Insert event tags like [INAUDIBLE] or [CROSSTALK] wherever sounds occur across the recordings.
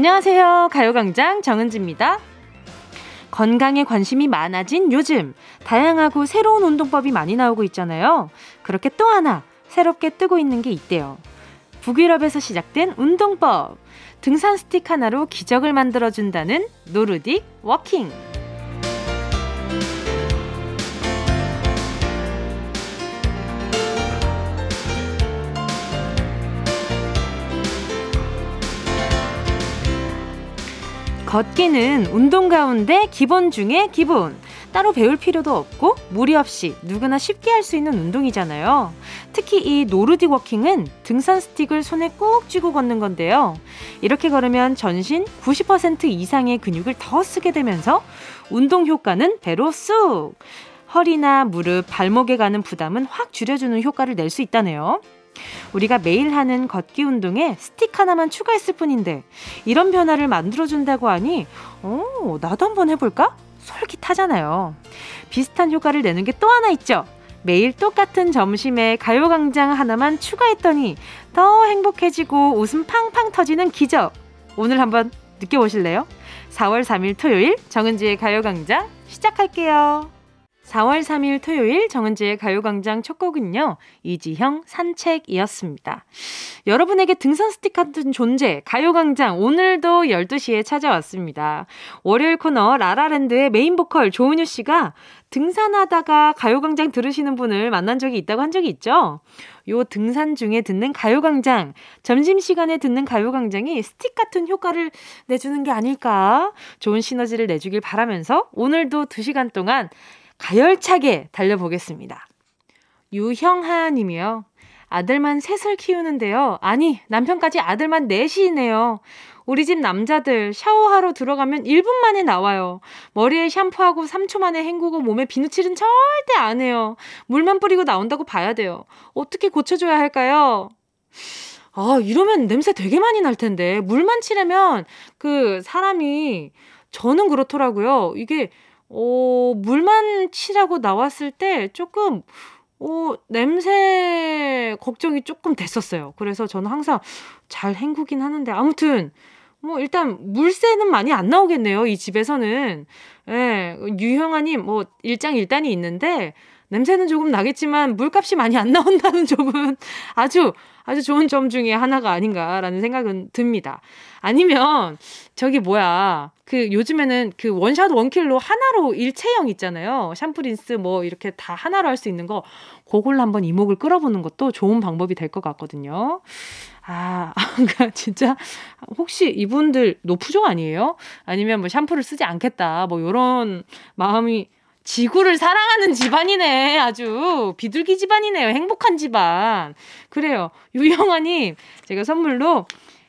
안녕하세요. 가요광장 정은지입니다. 건강에 관심이 많아진 요즘 다양하고 새로운 운동법이 많이 나오고 있잖아요. 그렇게 또 하나 새롭게 뜨고 있는 게 있대요. 북유럽에서 시작된 운동법. 등산 스틱 하나로 기적을 만들어준다는 노르딕 워킹. 걷기는 운동 가운데 기본 중에 기본. 따로 배울 필요도 없고 무리 없이 누구나 쉽게 할 수 있는 운동이잖아요. 특히 이 노르딕 워킹은 등산 스틱을 손에 꼭 쥐고 걷는 건데요. 이렇게 걸으면 전신 90% 이상의 근육을 더 쓰게 되면서 운동 효과는 배로 쑥! 허리나 무릎, 발목에 가는 부담은 확 줄여주는 효과를 낼 수 있다네요. 우리가 매일 하는 걷기 운동에 스틱 하나만 추가했을 뿐인데 이런 변화를 만들어준다고 하니 어, 나도 한번 해볼까? 솔깃하잖아요. 비슷한 효과를 내는 게 또 하나 있죠. 매일 똑같은 점심에 가요광장 하나만 추가했더니 더 행복해지고 웃음 팡팡 터지는 기적. 오늘 한번 느껴보실래요? 4월 3일 토요일 정은지의 가요광장 시작할게요. 4월 3일 토요일 정은지의 가요광장 첫 곡은요, 이지형 산책이었습니다. 여러분에게 등산 스틱 같은 존재, 가요광장 오늘도 12시에 찾아왔습니다. 월요일 코너 라라랜드의 메인 보컬 조은유 씨가 등산하다가 가요광장 들으시는 분을 만난 적이 있다고 한 적이 있죠? 요 등산 중에 듣는 가요광장, 점심시간에 듣는 가요광장이 스틱 같은 효과를 내주는 게 아닐까? 좋은 시너지를 내주길 바라면서 오늘도 2시간 동안 가열차게 달려보겠습니다. 유형하 님이요. 아들만 셋을 키우는데요. 아니, 남편까지 아들만 넷이네요. 우리 집 남자들 샤워하러 들어가면 1분 만에 나와요. 머리에 샴푸하고 3초 만에 헹구고 몸에 비누칠은 절대 안 해요. 물만 뿌리고 나온다고 봐야 돼요. 어떻게 고쳐줘야 할까요? 아, 이러면 냄새 되게 많이 날 텐데. 물만 칠하면 그 사람이 저는 그렇더라고요. 이게 어, 물만 칠하고 나왔을 때 조금, 어, 냄새 걱정이 조금 됐었어요. 그래서 저는 항상 잘 헹구긴 하는데, 아무튼, 뭐, 일단, 물새는 많이 안 나오겠네요. 이 집에서는. 예, 유형아님, 뭐, 일장일단이 있는데, 냄새는 조금 나겠지만, 물값이 많이 안 나온다는 점은 아주, 아주 좋은 점 중에 하나가 아닌가라는 생각은 듭니다. 아니면, 저기 뭐야. 그 요즘에는 그 원샷 원킬로 하나로 일체형 있잖아요. 샴푸 린스 뭐 이렇게 다 하나로 할 수 있는 거 그걸로 한번 이목을 끌어보는 것도 좋은 방법이 될 것 같거든요. 아, [LAUGHS] 그러니까 진짜 혹시 이분들 노프족 아니에요? 아니면 뭐 샴푸를 쓰지 않겠다. 뭐 요런 마음이 지구를 사랑하는 집안이네. 아주 비둘기 집안이네요. 행복한 집안. 그래요. 유영아님, 제가 선물로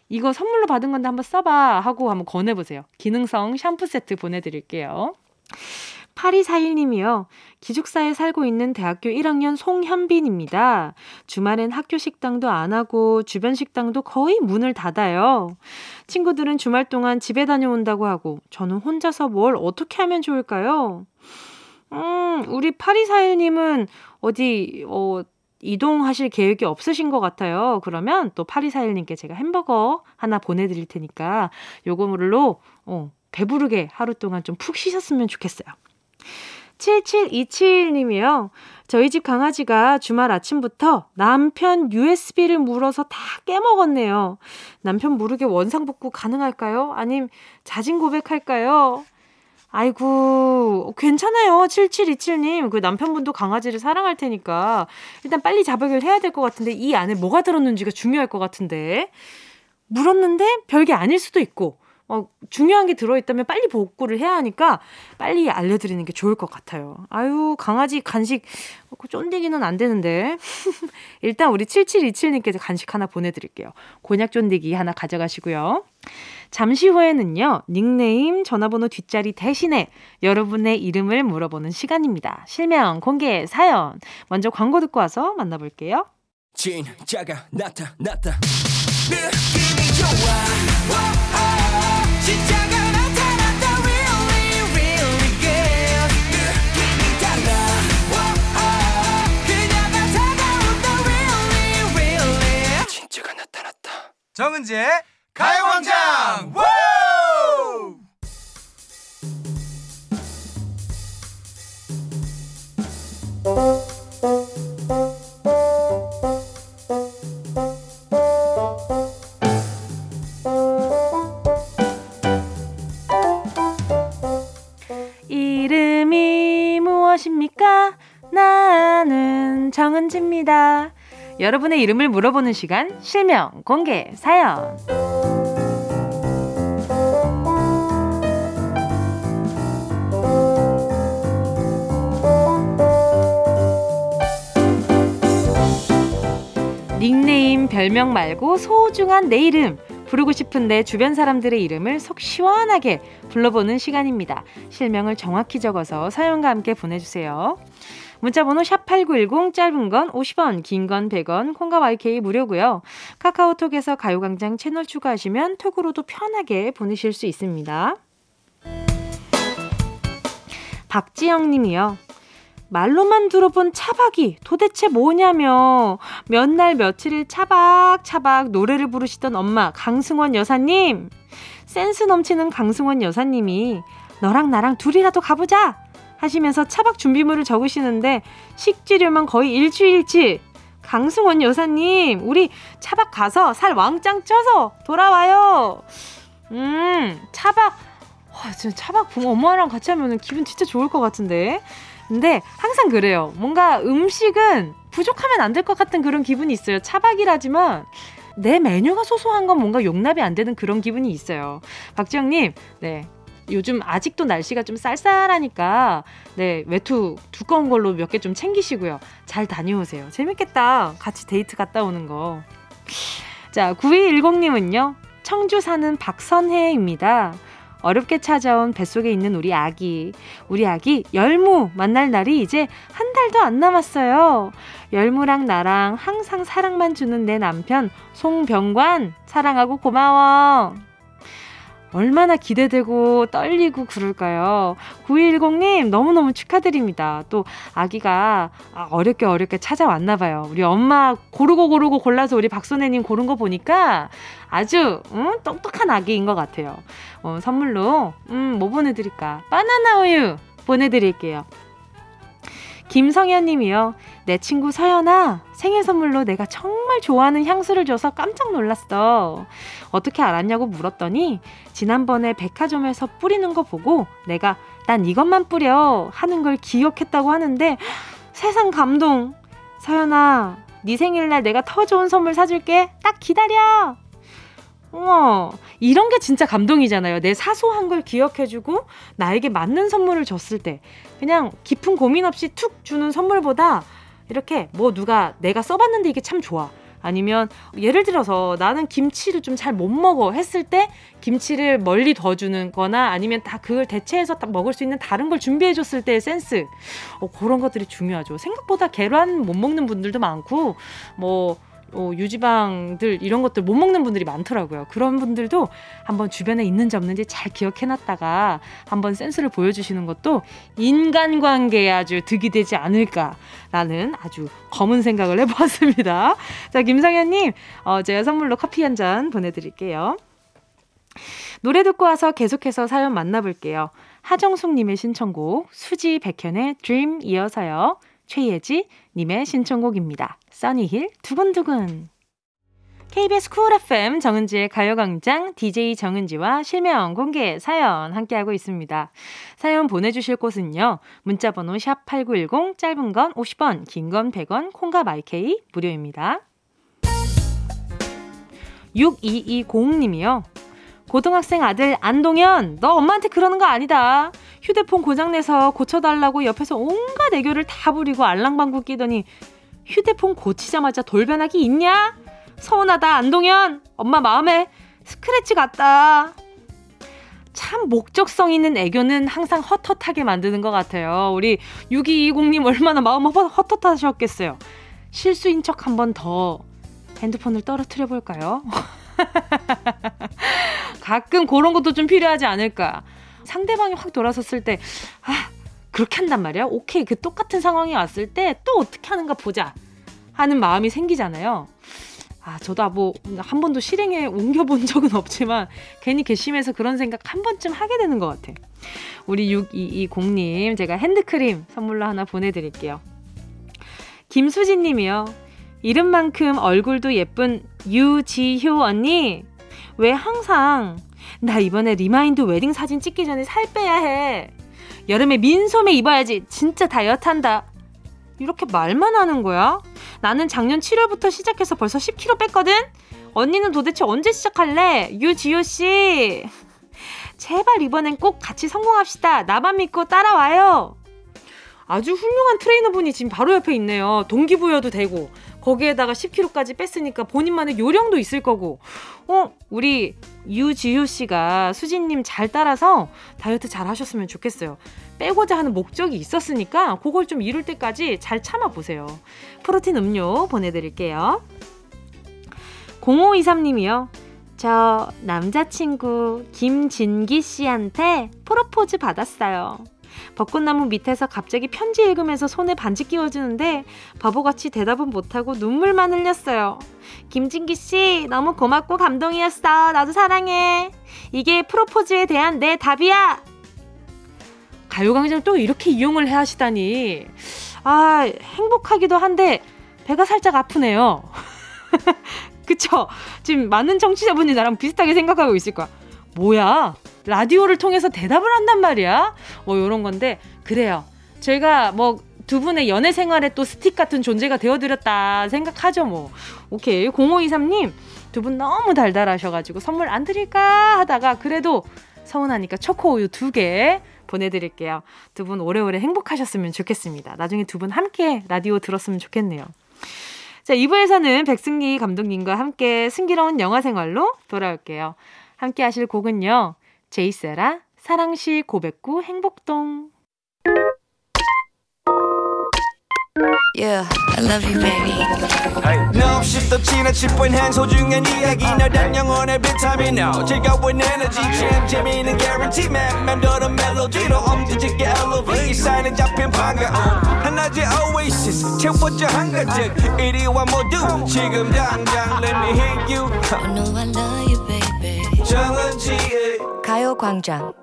이거 선물로 받은 건데 한번 써봐 하고 한번 권해보세요. 기능성 샴푸 세트 보내드릴게요. 8241님이요. 기숙사에 살고 있는 대학교 1학년 송현빈입니다. 주말엔 학교 식당도 안 하고 주변 식당도 거의 문을 닫아요. 친구들은 주말 동안 집에 다녀온다고 하고 저는 혼자서 뭘 어떻게 하면 좋을까요? 음, 우리 8241님은 어디, 어, 이동하실 계획이 없으신 것 같아요. 그러면 또 8241님께 제가 햄버거 하나 보내드릴 테니까 요거물로 어, 배부르게 하루 동안 좀 푹 쉬셨으면 좋겠어요. 7727님이요. 저희 집 강아지가 주말 아침부터 남편 USB를 물어서 다 깨먹었네요. 남편 모르게 원상복구 가능할까요? 아님 자진 고백할까요? 아이고, 괜찮아요. 7727님. 그 남편분도 강아지를 사랑할 테니까. 일단 빨리 자백을 해야 될 것 같은데, 이 안에 뭐가 들었는지가 중요할 것 같은데. 물었는데 별게 아닐 수도 있고, 어, 중요한 게 들어있다면 빨리 복구를 해야 하니까 빨리 알려드리는 게 좋을 것 같아요. 아유, 강아지 간식, 쫀디기는 안 되는데. [LAUGHS] 일단 우리 7727님께서 간식 하나 보내드릴게요. 곤약 쫀디기 하나 가져가시고요. 잠시 후에는요, 닉네임, 전화번호 뒷자리 대신에 여러분의 이름을 물어보는 시간입니다. 실명, 공개, 사연. 먼저 광고 듣고 와서 만나볼게요. 진짜가 나타났다. 느낌이 좋아. 오, 오, 진짜가 나타났다. Really, really good. 느낌이 달라. 오, 오, 그녀가 다가온다. Really, really. 진짜가 나타났다. 정은지의 가요광장 이름이 무엇입니까? 나는 정은지입니다. 여러분의 이름을 물어보는 시간 실명 공개 사연 별명 말고 소중한 내 이름 부르고 싶은데 주변 사람들의 이름을 속 시원하게 불러보는 시간입니다. 실명을 정확히 적어서 사연과 함께 보내주세요. 문자번호 샵8910 짧은 건 50원, 긴 건 100원, 콩과 YK 무료고요. 카카오톡에서 가요광장 채널 추가하시면 톡으로도 편하게 보내실 수 있습니다. 박지영 님이요. 말로만 들어본 차박이 도대체 뭐냐며 몇 날 며칠을 차박차박 노래를 부르시던 엄마 강승원 여사님. 센스 넘치는 강승원 여사님이 너랑 나랑 둘이라도 가보자 하시면서 차박 준비물을 적으시는데 식재료만 거의 일주일치. 강승원 여사님 우리 차박 가서 살 왕짱 쪄서 돌아와요. 음 차박. 와, 진짜 차박 부모 엄마랑 같이 하면 기분 진짜 좋을 것 같은데 근데 항상 그래요. 뭔가 음식은 부족하면 안 될 것 같은 그런 기분이 있어요. 차박이라지만 내 메뉴가 소소한 건 뭔가 용납이 안 되는 그런 기분이 있어요. 박지영님, 네. 요즘 아직도 날씨가 좀 쌀쌀하니까 네 외투 두꺼운 걸로 몇 개 좀 챙기시고요. 잘 다녀오세요. 재밌겠다. 같이 데이트 갔다 오는 거. 자, 9210님은요. 청주 사는 박선혜입니다. 어렵게 찾아온 뱃속에 있는 우리 아기. 우리 아기 열무 만날 날이 이제 한 달도 안 남았어요. 열무랑 나랑 항상 사랑만 주는 내 남편 송병관 사랑하고 고마워. 얼마나 기대되고 떨리고 그럴까요? 9210님, 너무너무 축하드립니다. 또, 아기가 아, 어렵게 어렵게 찾아왔나 봐요. 우리 엄마 고르고 고르고 골라서 우리 박소혜님 고른 거 보니까 아주, 응? 똑똑한 아기인 것 같아요. 어, 선물로, 음, 뭐 보내드릴까? 바나나 우유 보내드릴게요. 김성현 님이요. 내 친구 서연아, 생일 선물로 내가 정말 좋아하는 향수를 줘서 깜짝 놀랐어. 어떻게 알았냐고 물었더니, 지난번에 백화점에서 뿌리는 거 보고 내가 난 이것만 뿌려 하는 걸 기억했다고 하는데, 세상 감동. 서연아, 네 생일날 내가 더 좋은 선물 사줄게. 딱 기다려. 우와, 이런 게 진짜 감동이잖아요. 내 사소한 걸 기억해주고 나에게 맞는 선물을 줬을 때 그냥 깊은 고민 없이 툭 주는 선물보다 이렇게 뭐 누가 내가 써봤는데 이게 참 좋아. 아니면 예를 들어서 나는 김치를 좀 잘 못 먹어 했을 때 김치를 멀리 더 주는 거나 아니면 다 그걸 대체해서 딱 먹을 수 있는 다른 걸 준비해 줬을 때의 센스 어, 그런 것들이 중요하죠 생각보다 계란 못 먹는 분들도 많고 뭐 어, 유지방들 이런 것들 못 먹는 분들이 많더라고요. 그런 분들도 한번 주변에 있는지 없는지 잘 기억해놨다가 한번 센스를 보여주시는 것도 인간관계에 아주 득이 되지 않을까라는 아주 검은 생각을 해보았습니다. 자, 김상현님, 어, 제가 선물로 커피 한 잔 보내드릴게요. 노래 듣고 와서 계속해서 사연 만나볼게요. 하정숙님의 신청곡 수지 백현의 Dream 이어서요. 최예지 님의 신청곡입니다. 써니힐 두근두근 KBS Cool FM 정은지의 가요광장 DJ 정은지와 실명 공개 사연 함께하고 있습니다. 사연 보내주실 곳은요. 문자번호 샵 8910 짧은 건 50원 긴 건 100원 콩과 My K 무료입니다. 6220님이요. 고등학생 아들 안동현 너 엄마한테 그러는 거 아니다. 휴대폰 고장내서 고쳐달라고 옆에서 온갖 애교를 다 부리고 알랑방구 끼더니 휴대폰 고치자마자 돌변하기 있냐? 서운하다 안동현 엄마 마음에 스크래치 같다. 참 목적성 있는 애교는 항상 헛헛하게 만드는 것 같아요. 우리 6220님 얼마나 마음 헛헛하셨겠어요. 실수인 척 한 번 더 핸드폰을 떨어뜨려 볼까요? [LAUGHS] 가끔 그런 것도 좀 필요하지 않을까. 상대방이 확 돌아섰을 때, 아, 그렇게 한단 말이야? 오케이. 그 똑같은 상황이 왔을 때 또 어떻게 하는가 보자. 하는 마음이 생기잖아요. 아, 저도 뭐, 한 번도 실행에 옮겨본 [LAUGHS] 적은 없지만, 괜히 괘씸해서 그런 생각 한 번쯤 하게 되는 것 같아. 우리 6220님, 제가 핸드크림 선물로 하나 보내드릴게요. 김수진 님이요. 이름만큼 얼굴도 예쁜 유지효 언니. 왜 항상, 나 이번에 remind wedding 사진 찍기 전에 살 빼야 해. 여름에 민소매 입어야지. 진짜 다이어트 한다. 이렇게 말만 하는 거야? 나는 작년 7월부터 시작해서 벌써 10kg 뺐거든? 언니는 도대체 언제 시작할래? 유지효 씨. 제발 이번엔 꼭 같이 성공합시다. 나만 믿고 따라와요. 아주 훌륭한 트레이너분이 지금 바로 옆에 있네요. 동기부여도 되고 거기에다가 10kg까지 뺐으니까 본인만의 요령도 있을 거고. 어, 우리 유지효 씨가 수진님 잘 따라서 다이어트 잘 하셨으면 좋겠어요. 빼고자 하는 목적이 있었으니까 그걸 좀 이룰 때까지 잘 참아 보세요. 프로틴 음료 보내드릴게요. 0523님이요. 저 남자친구 김진기 씨한테 프로포즈 받았어요. 벚꽃나무 밑에서 갑자기 편지 읽으면서 손에 반지 끼워주는데 바보같이 대답은 못하고 눈물만 흘렸어요. 김진기 씨, 너무 고맙고 감동이었어. 나도 사랑해. 이게 프로포즈에 대한 내 답이야! 가요광장 또 이렇게 이용을 해 하시다니. 아, 행복하기도 한데, 배가 살짝 아프네요. [LAUGHS] 그쵸? 지금 많은 청취자분이 나랑 비슷하게 생각하고 있을 거야. 뭐야? 라디오를 통해서 대답을 한단 말이야? 뭐 요런 건데 그래요. 제가 뭐 두 분의 연애 생활에 또 스틱 같은 존재가 되어드렸다 생각하죠 뭐. 오케이 0523님 두 분 너무 달달하셔가지고 선물 안 드릴까 하다가 그래도 서운하니까 초코우유 두 개 보내드릴게요. 두 분 오래오래 행복하셨으면 좋겠습니다. 나중에 두 분 함께 라디오 들었으면 좋겠네요. 자, 2부에서는 백승기 감독님과 함께 승기로운 영화 생활로 돌아올게요. 함께 하실 곡은요. 제이세라 사랑시 고백구 행복동 Yeah, I love you, baby. No, 없이 또 지나칠 뻔한 소중한 이야기. 너란 영혼의 비타민 No 즐거운 에너지. 참 재미있는 guarantee. man 맘대로 멜로디로 엄지짓게 elevate. 이 사인은 잡힌 반가움 하나의 oasis. 채워져 한가득. 이리와 모두 지금 당장 let me hit you. I know I love you, baby. 정은지의 가요광장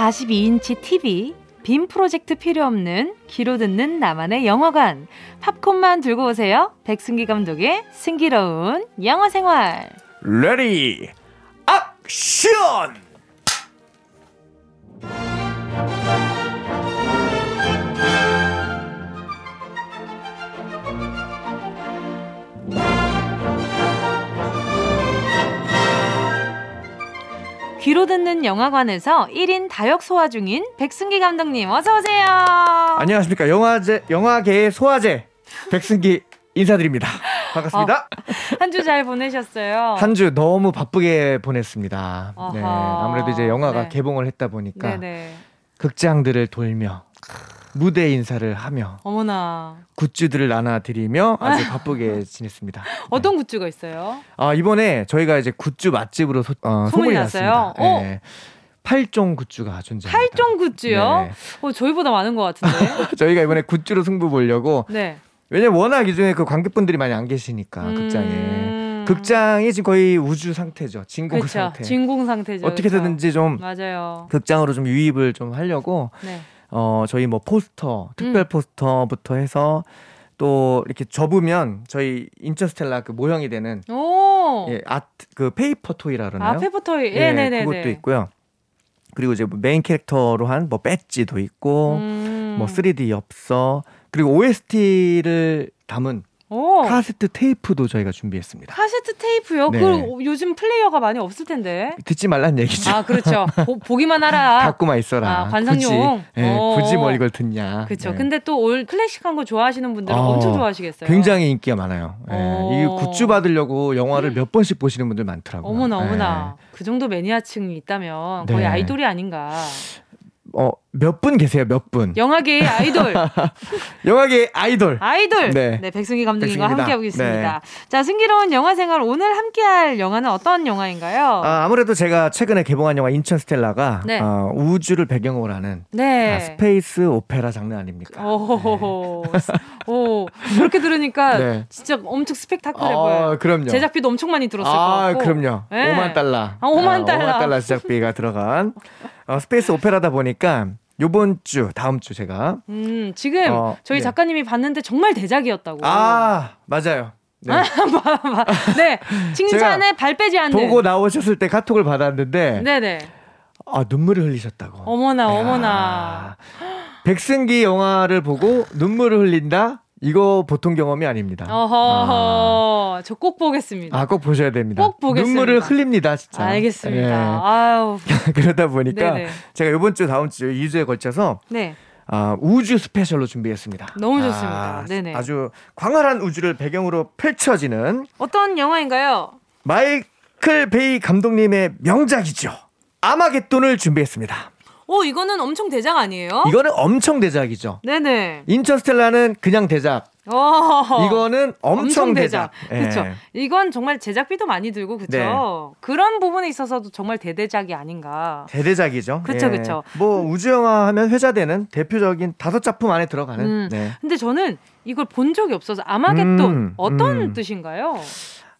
(42인치) TV 빔 프로젝트 필요 없는 귀로 듣는 나만의 영화관. 팝콘만 들고 오세요. 백승기 감독의 승기로운 영화 생활. Ready action! 귀로 듣는 영화관에서 1인 다역 소화 중인 백승기 감독님 어서 오세요. 안녕하십니까 영화제 영화계의 소화제 백승기 인사드립니다. 반갑습니다. 어, 한주 잘 보내셨어요? 한 주 너무 바쁘게 보냈습니다. 네, 아무래도 이제 영화가 네. 개봉을 했다 보니까 네네. 극장들을 돌며 무대 인사를 하며 어머나 굿즈들을 나눠드리며 아주 바쁘게 [LAUGHS] 지냈습니다. 어떤 네. 굿즈가 있어요? 아 이번에 저희가 이제 굿즈 맛집으로 소, 어, 소문이 났어요. 어? 네. 8종 굿즈가 존재합니다. 8종 굿즈요? 네. 어, 저희보다 많은 것 같은데. [LAUGHS] 저희가 이번에 굿즈로 승부 보려고. 네. 왜냐면 워낙 이중에 그 관객분들이 많이 안 계시니까 음... 극장에. 극장이 지금 거의 우주 상태죠. 진공 그렇죠. 상태. 진공 상태죠. 어떻게든지 좀 맞아요. 극장으로 좀 유입을 좀 하려고 네. 어, 저희 뭐 포스터, 특별 음. 포스터부터 해서 또 이렇게 접으면 저희 인터스텔라 그 모형이 되는 오. 예, 아트 그 paper toy라 그러나요? 아, paper toy. 예, 예 네네 그것도 있고요. 그리고 이제 뭐 메인 캐릭터로 한 뭐 배지도 있고 음. 뭐 3D 엽서 그리고 OST를 담은 오. 카세트 테이프도 저희가 준비했습니다. 카세트 테이프요? 네. 그 요즘 플레이어가 많이 없을 텐데. 듣지 말란 얘기죠. 아 그렇죠. 보, 기만 하라. [LAUGHS] 갖고만 있어라. 아, 관상용. 굳이, 네, 굳이 뭘 이걸 듣냐. 그렇죠. 네. 근데 또 올 클래식한 거 좋아하시는 분들은 어, 엄청 좋아하시겠어요. 굉장히 인기가 많아요. 네. 이 굿즈 받으려고 영화를 몇 번씩 보시는 분들 많더라고요. 어머나 어머나. 네. 그 정도 매니아층이 있다면 거의 네. 아이돌이 아닌가. 어, 몇 분 계세요, 몇 분? 영화계의 아이돌. [LAUGHS] 영화계의 아이돌. 아이돌. 네. 네 백승희 감독님과 함께하고 있습니다. 네. 자, 승기로운 영화 생활 오늘 함께할 영화는 어떤 영화인가요? 아, 아무래도 제가 최근에 개봉한 영화 인천 스텔라가 네. 어, 우주를 배경으로 하는 네. 아, 스페이스 오페라 장르 아닙니까? 오, 오, 그렇게 들으니까 네. 진짜 엄청 스펙타클해 아, 보여요. 그럼요. 제작비도 엄청 많이 들었을 아, 것 같고. 그럼요. 네. 5만 달러. 아, 5만 달러. 5만 달러 제작비가 들어간 어, 스페이스 오페라다 보니까 요번 주, 다음 주 제가. 음, 지금 어, 저희 네. 작가님이 봤는데 정말 대작이었다고. 아, 맞아요. 네. 네. [LAUGHS] 칭찬에 발 빼지 않는. 보고 나오셨을 때 카톡을 받았는데. 네네. 아, 눈물을 흘리셨다고. 어머나, 야. 어머나. 백승기 영화를 보고 눈물을 흘린다? 이거 보통 경험이 아닙니다. 어허, 아. 저꼭 보겠습니다. 아, 꼭 보셔야 됩니다. 꼭 보겠습니다. 눈물을 흘립니다, 진짜. 알겠습니다. 예. 아유. [LAUGHS] 그러다 보니까 네네. 제가 이번 주, 다음 주 2주에 걸쳐서 네. 아, 우주 스페셜로 준비했습니다. 너무 좋습니다. 아, 네네. 아주 광활한 우주를 배경으로 펼쳐지는 어떤 영화인가요? 마이클 베이 감독님의 명작이죠. 아마겟돈을 준비했습니다. 오, 이거는 엄청 대작 아니에요? 이거는 엄청 대작이죠. 네네. 인천스텔라는 그냥 대작. 어 이거는 엄청, 엄청 대작. 대작. 예. 그렇죠. 이건 정말 제작비도 많이 들고 그렇죠. 네. 그런 부분에 있어서도 정말 대대작이 아닌가. 대대작이죠. 그렇죠, 예. 그렇죠. 뭐 우주 영화 하면 회자되는 대표적인 다섯 작품 안에 들어가는. 음. 네. 근데 저는 이걸 본 적이 없어서 아마겟돈 음, 어떤 음. 뜻인가요?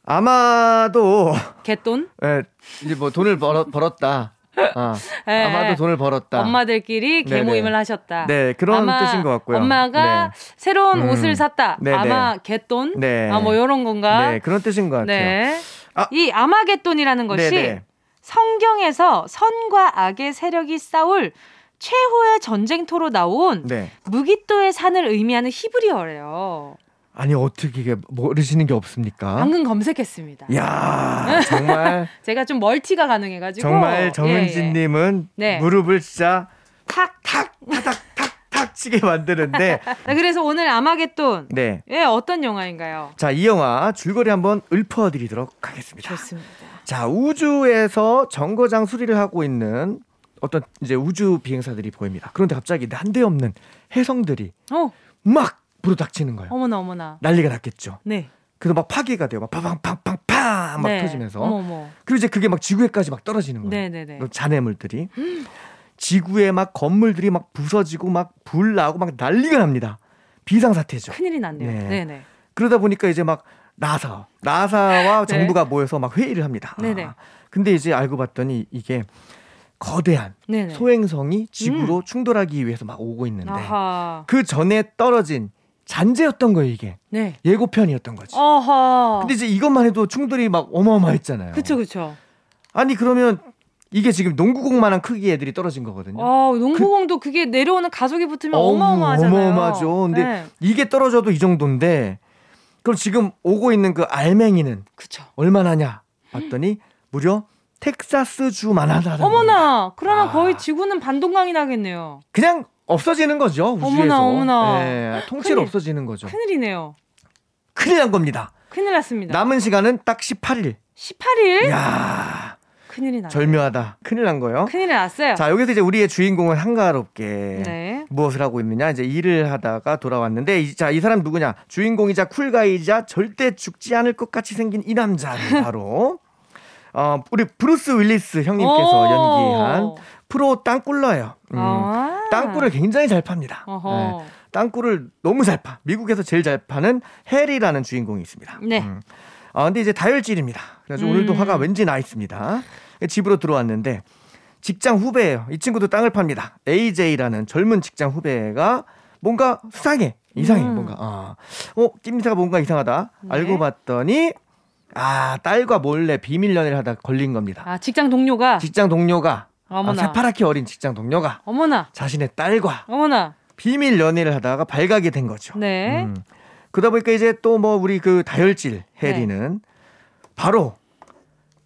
아마도 개돈? 예, 이제 뭐 돈을 벌었, 벌었다. 어, 네. 아마도 돈을 벌었다. 엄마들끼리 개모임을 하셨다. 네, 그런 뜻인 것 같고요. 엄마가 네. 새로운 음. 옷을 샀다. 네네. 아마 개돈? 네. 아, 뭐 이런 건가? 네, 그런 뜻인 것 같아요. 네. 아. 이 아마겟돈이라는 것이 네네. 성경에서 선과 악의 세력이 싸울 최후의 전쟁터로 나온 네. 무기또의 산을 의미하는 히브리어래요. 아니 어떻게 이게 모르시는 게 없습니까? 방금 검색했습니다. 야 정말 [LAUGHS] 제가 좀 멀티가 가능해가지고 정말 정은지님은 예, 예. 네. 무릎을 진짜 탁탁 탁탁 탁 치게 만드는데 [LAUGHS] 그래서 오늘 아마겟돈 네 예, 어떤 영화인가요? 자이 영화 줄거리 한번 읊어드리도록 하겠습니다. 좋습니다. 자 우주에서 정거장 수리를 하고 있는 어떤 이제 우주 비행사들이 보입니다. 그런데 갑자기 난데없는 해성들이 어. 막 불어닥치는 거예요. 어머나 어머나. 난리가 났겠죠. 네. 그래서 막 파괴가 돼요. 막 팡팡팡팡 막 네. 터지면서. 어머머. 그리고 이제 그게 막 지구에까지 막 떨어지는 거예요. 네네네. 그 잔해물들이. [GASPS] 지구에 막 건물들이 막 부서지고 막 불 나고 막 난리가 납니다. 비상사태죠. 큰일이 났네요. 네. 네네. 그러다 보니까 이제 막 나사, 나사와 [LAUGHS] 네. 정부가 모여서 막 회의를 합니다. 네네. 아, 근데 이제 알고 봤더니 이게 거대한 네네. 소행성이 지구로 음. 충돌하기 위해서 막 오고 있는데 아하. 그 전에 떨어진 잔재였던 거예요 이게 네. 예고편이었던 거지. 어허. 근데 이제 이것만 해도 충돌이 막 어마어마했잖아요. 그렇죠, 그렇죠. 아니 그러면 이게 지금 농구공만한 크기 애들이 떨어진 거거든요. 아, 농구공도 그, 게 내려오는 가속이 붙으면 어마어마하잖아요. 어마어마하죠. 근데 네. 이게 떨어져도 이 정도인데 그럼 지금 오고 있는 그 알맹이는 그쵸. 얼마나냐 봤더니 무려 텍사스 주만 하다는 어머나. 그러면 아. 거의 지구는 반동강이 나겠네요. 그냥 없어지는 거죠. 우주에서. 어머나, 어머나. 네, 통째로 큰일, 없어지는 거죠. 큰일이네요. 큰일 난 겁니다. 큰일 났습니다. 남은 시간은 딱 18일. 18일? 야 큰일이 나. 절묘하다. 큰일 난 거예요. 큰일 났어요. 자, 여기서 이제 우리의 주인공은 한가롭게 네. 무엇을 하고 있느냐? 이제 일을 하다가 돌아왔는데 이, 자, 이 사람 누구냐? 주인공이자 쿨가이자 절대 죽지 않을 것 같이 생긴 이 남자는 [LAUGHS] 바로 어, 우리 브루스 윌리스 형님께서 연기한 프로 땅굴러예요. 음, 아~ 땅굴을 굉장히 잘 팝니다. 네, 땅굴을 너무 잘 파. 미국에서 제일 잘 파는 해리라는 주인공이 있습니다. 네. 음. 아, 근데 이제 다혈질입니다. 그래서 음. 오늘도 화가 왠지 나 있습니다. 집으로 들어왔는데 직장 후배예요. 이 친구도 땅을 팝니다. AJ라는 젊은 직장 후배가 뭔가 수상해. 이상해, 음. 뭔가. 아. 어, 낌새가 뭔가 이상하다. 네. 알고 봤더니 아, 딸과 몰래 비밀 연애를 하다 걸린 겁니다. 아, 직장 동료가? 직장 동료가. 어머나. 아, 새파랗게 어린 직장 동료가. 어머나. 자신의 딸과. 어머나. 비밀 연애를 하다가 발각이 된 거죠. 네. 음. 그러다 보니까 이제 또 뭐 우리 그 다혈질 해리는 네. 바로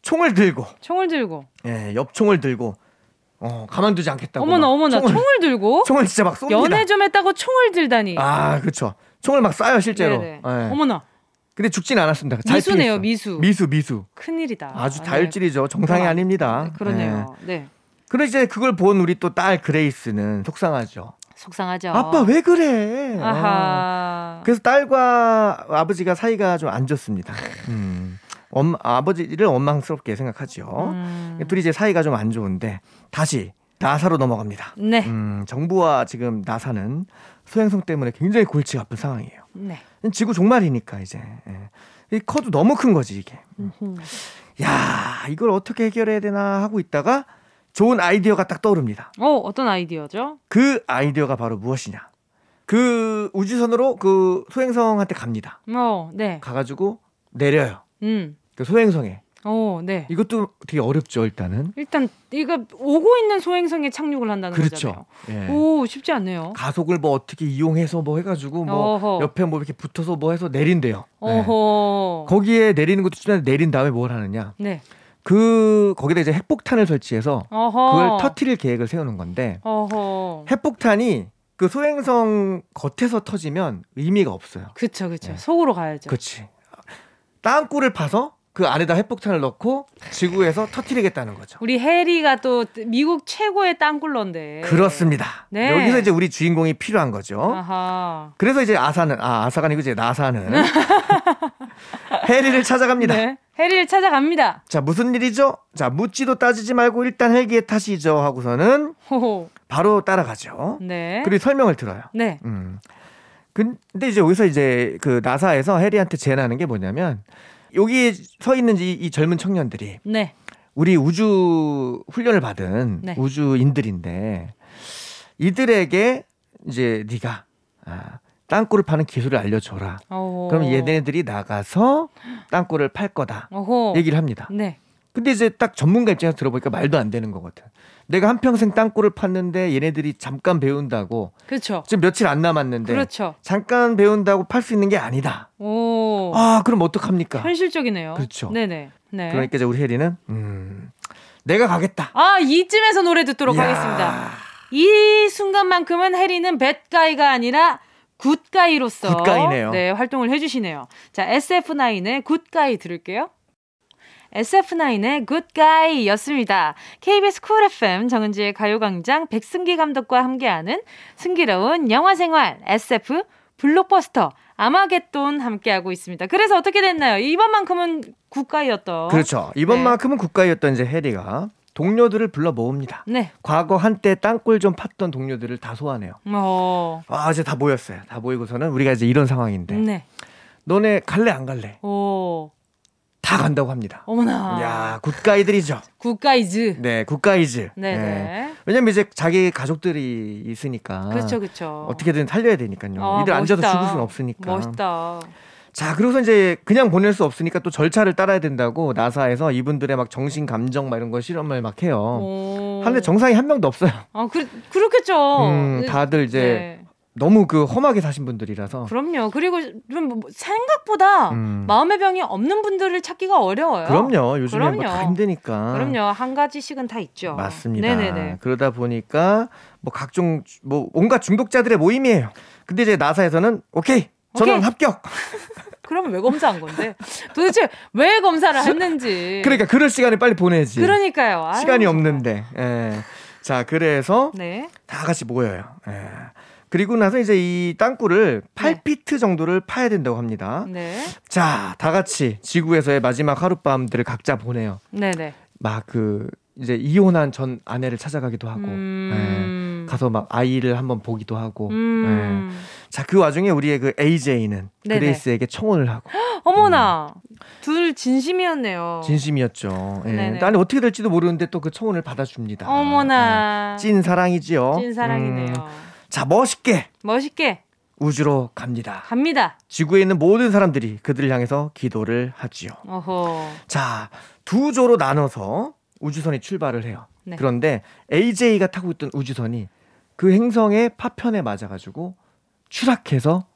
총을 들고. 총을 들고. 예, 옆총을 들고. 어, 가만두지 않겠다고. 어머나, 어머나, 총을, 총을, 들고? 총을 진짜 막 쏩니다. 연애 좀 했다고 총을 들다니. 아, 그렇죠. 총을 막 쏴요, 실제로. 네. 어머나. 근데 죽진 않았습니다. 미수네요, 미수. 미수, 미수. 큰일이다. 아주 다혈질이죠. 정상이 아, 닙니다 네, 그러네요. 네. 네. 그래 이제 그걸 본 우리 또 딸 그레이스는 속상하죠. 속상하죠. 아빠 왜 그래? 아하. 어. 그래서 딸과 아버지가 사이가 좀 안 좋습니다. 음. 엄, 아버지를 원망스럽게 생각하죠. 음. 둘이 이제 사이가 좀 안 좋은데 다시 나사로 넘어갑니다. 네. 음, 정부와 지금 나사는 소행성 때문에 굉장히 골치가 아픈 상황이에요. 네. 지구 종말이니까 이제 예. 이 커도 너무 큰 거지 이게. 음흠. 야 이걸 어떻게 해결해야 되나 하고 있다가 좋은 아이디어가 딱 떠오릅니다. 어 어떤 아이디어죠? 그 아이디어가 바로 무엇이냐? 그 우주선으로 그 소행성한테 갑니다. 어, 네. 가가지고 내려요. 음. 그 소행성에. 어, 네. 이것도 되게 어렵죠, 일단은. 일단 이거 오고 있는 소행성에 착륙을 한다는 그렇죠. 거잖아요. 예. 오, 쉽지 않네요. 가속을 뭐 어떻게 이용해서 뭐 해가지고 뭐 어허. 옆에 뭐 이렇게 붙어서 뭐 해서 내린대요. 네. 어허. 네. 거기에 내리는 것도 중요한데 내린 다음에 뭘 하느냐? 네. 그 거기다 이제 핵폭탄을 설치해서 어허. 그걸 터트릴 계획을 세우는 건데 어허. 핵폭탄이 그 소행성 겉에서 터지면 의미가 없어요. 그렇죠, 그렇죠. 속으로 가야죠. 그렇지. 땅굴을 파서 그 안에다 핵폭탄을 넣고 지구에서 터트리겠다는 거죠. 우리 해리가 또 미국 최고의 땅굴러인데. 그렇습니다. 네. 여기서 이제 우리 주인공이 필요한 거죠. 아하. 그래서 이제 아사는 아 아사가 아니고 이제 나사는 [LAUGHS] 해리를 찾아갑니다. 네. 해리를 찾아갑니다. 자 무슨 일이죠? 자 묻지도 따지지 말고 일단 헬기에 타시죠 하고서는 호호. 바로 따라가죠. 네. 그리고 설명을 들어요. 네. 음. 근데 이제 여기서 이제 그 나사에서 해리한테 제안하는 게 뭐냐면 여기 서 있는 이, 이 젊은 청년들이 네. 우리 우주 훈련을 받은 네. 우주인들인데 이들에게 이제 네가 아, 땅굴을 파는 기술을 알려줘라. 오 그럼 얘네들이 나가서 땅굴을 팔 거다. 오호. 얘기를 합니다. 네. 근데 이제 딱 전문가 입장에서 들어보니까 말도 안 되는 거거든. 내가 한 평생 땅굴을 팠는데 얘네들이 잠깐 배운다고. 그렇죠. 지금 며칠 안 남았는데. 그렇죠. 잠깐 배운다고 팔 수 있는 게 아니다. 오. 아, 그럼 어떡합니까? 현실적이네요. 그렇죠. 네네. 네. 그러니까 이제 우리 혜리는, 음, 내가 가겠다. 아, 이쯤에서 노래 듣도록 이야. 하겠습니다. 이 순간만큼은 혜리는 뱃가이가 아니라 굿가이로서 굿가이네요. 네, 활동을 해주시네요. 자, SF9의 굿가이 들을게요. SF9의 Good Guy였습니다. KBS 쿨 FM 정은지의 가요광장 백승기 감독과 함께하는 승기로운 영화생활 SF 블록버스터 아마겟돈 함께하고 있습니다. 그래서 어떻게 됐나요? 이번만큼은 good guy였던. 그렇죠. 이번만큼은 네. good guy였던 이제 해리가 동료들을 불러 모읍니다. 네. 과거 한때 땅굴 좀 팠던 동료들을 다 소환해요. 어. 아, 이제 다 모였어요. 다 모이고서는 우리가 이제 이런 상황인데. 네. 너네 갈래 안 갈래? 오. 다 간다고 합니다. 어머나. 야, good guy들이죠. good guys. 네, good guys. 네. 네. 왜냐면 이제 자기 가족들이 있으니까. 그렇죠, 그렇죠. 어떻게든 살려야 되니까요. 아, 이들 앉아서 죽을 수는 없으니까. 멋있다. 자, 그래서 이제 그냥 보낼 수 없으니까 또 절차를 따라야 된다고 나사에서 이분들의 막 정신 감정 막 이런 거 실험을 막 해요. 하는데 정상이 한 명도 없어요. 아, 그, 그렇겠죠. 음, 다들 이제 네. 너무 그 험하게 사신 분들이라서. 그럼요. 그리고 좀뭐 생각보다 음. 마음의 병이 없는 분들을 찾기가 어려워요. 그럼요. 요즘에 뭐다 힘드니까. 그럼요. 한 가지씩은 다 있죠. 맞습니다. 네네네. 그러다 보니까 뭐 각종 뭐 온갖 중독자들의 모임이에요. 근데 이제 나사에서는 오케이 저는 오케이. 합격. [LAUGHS] 그러면 왜 검사한 건데? 도대체 왜 검사를 했는지. 그러니까 그럴 시간을 빨리 보내지. 그러니까요. 시간이 아유, 없는데. 예. 자, 그래서 네. 다 같이 모여요. 예. 그리고 나서 이제 이 땅굴을 8피트 네. 정도를 파야 된다고 합니다. 네. 자, 다 같이 지구에서의 마지막 하룻밤들을 각자 보내요. 네네. 막 그 이제 이혼한 전 아내를 찾아가기도 하고, 음... 네. 가서 막 아이를 한번 보기도 하고. 음... 네. 자, 그 와중에 우리의 그 AJ는 네네. 그레이스에게 청혼을 하고. [GASPS] 어머나, 음. 둘 진심이었네요. 진심이었죠. 예. 아니 어떻게 될지도 모르는데 또 그 청혼을 받아줍니다. 어머나, 예. 찐 사랑이지요. 찐 사랑이네요. 음. 자, 멋있게. 멋있게. 우주로 갑니다. 갑니다. 지구에 있는 모든 사람들이 그들을 향해서 기도를 하지요. 어허. 자, 두 조로 나눠서 우주선이 출발을 해요. 네. 그런데 AJ가 타고 있던 우주선이 그 행성의 파편에 맞아가지고 추락해서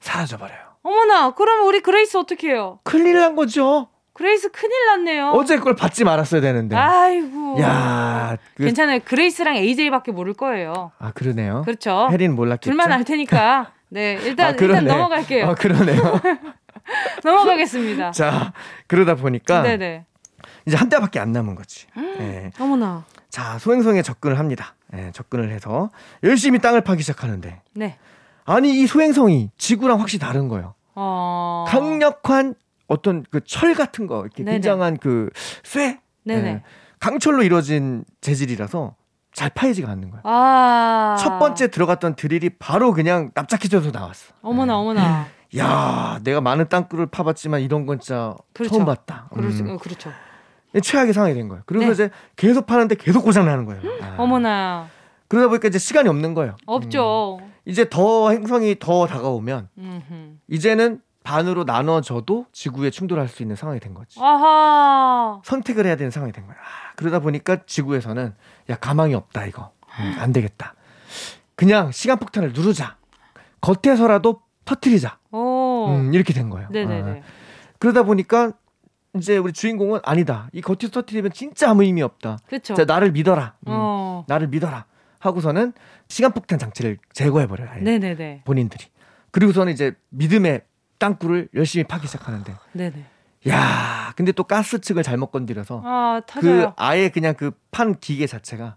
사라져 버려요. 어머나, 그럼 우리 그레이스 어떻게 해요? 큰일 난 거죠. 그레이스 큰일 났네요. 어제 그걸 받지 말았어야 되는데. 아이고. 야, 그... 괜찮아요. 그레이스랑 AJ밖에 모를 거예요. 아 그러네요. 그렇죠. 해리는 몰랐겠죠. 둘만 알 테니까. 네, 일단 아, 일단 넘어갈게요. 아 그러네요. [LAUGHS] 넘어가겠습니다. 자, 그러다 보니까 네네. 이제 한 대밖에 안 남은 거지. 네. 어머나. 자, 소행성에 접근을 합니다. 예, 접근을 해서 열심히 땅을 파기 시작하는데. 네. 아니, 이 소행성이 지구랑 확실히 다른 거예요. 어... 강력한 어떤 그 철 같은 거, 이렇게 네네. 굉장한 그 쇠? 네네. 예, 강철로 이루어진 재질이라서 잘 파이지가 않는 거예요. 아~ 첫 번째 들어갔던 드릴이 바로 그냥 납작해져서 나왔어. 어머나, 네. 어머나. [LAUGHS] 야, 내가 많은 땅굴을 파봤지만 이런 건 진짜 그렇죠. 처음 봤다. 그렇죠. 음. 그렇죠. 최악의 상황이 된 거예요. 그래서 네. 이제 계속 파는데 계속 고장 나는 거예요. 아. 어머나. 그러다 보니까 이제 시간이 없는 거예요. 없죠. 음. 이제 더 행성이 더 다가오면 음흠. 이제는 반으로 나눠져도 지구에 충돌할 수 있는 상황이 된 거지. 아하. 선택을 해야 되는 상황이 된 거야. 아, 그러다 보니까 지구에서는 야 가망이 없다 이거 음, 안 되겠다. 그냥 시간 폭탄을 누르자. 겉에서라도 터트리자. 음, 이렇게 된 거예요. 아. 그러다 보니까 이제 우리 주인공은 아니다. 이 겉에서 터트리면 진짜 아무 의미 없다. 그쵸. 자, 나를 믿어라. 음, 어. 나를 믿어라. 하고서는 시간 폭탄 장치를 제거해 버려요. 네네네. 본인들이. 그리고서는 이제 믿음의 땅굴을 열심히 파기 시작하는데. 네네. 야, 근데 또 가스 측을 잘못 건드려서 아, 그 아예 그냥 그 판 기계 자체가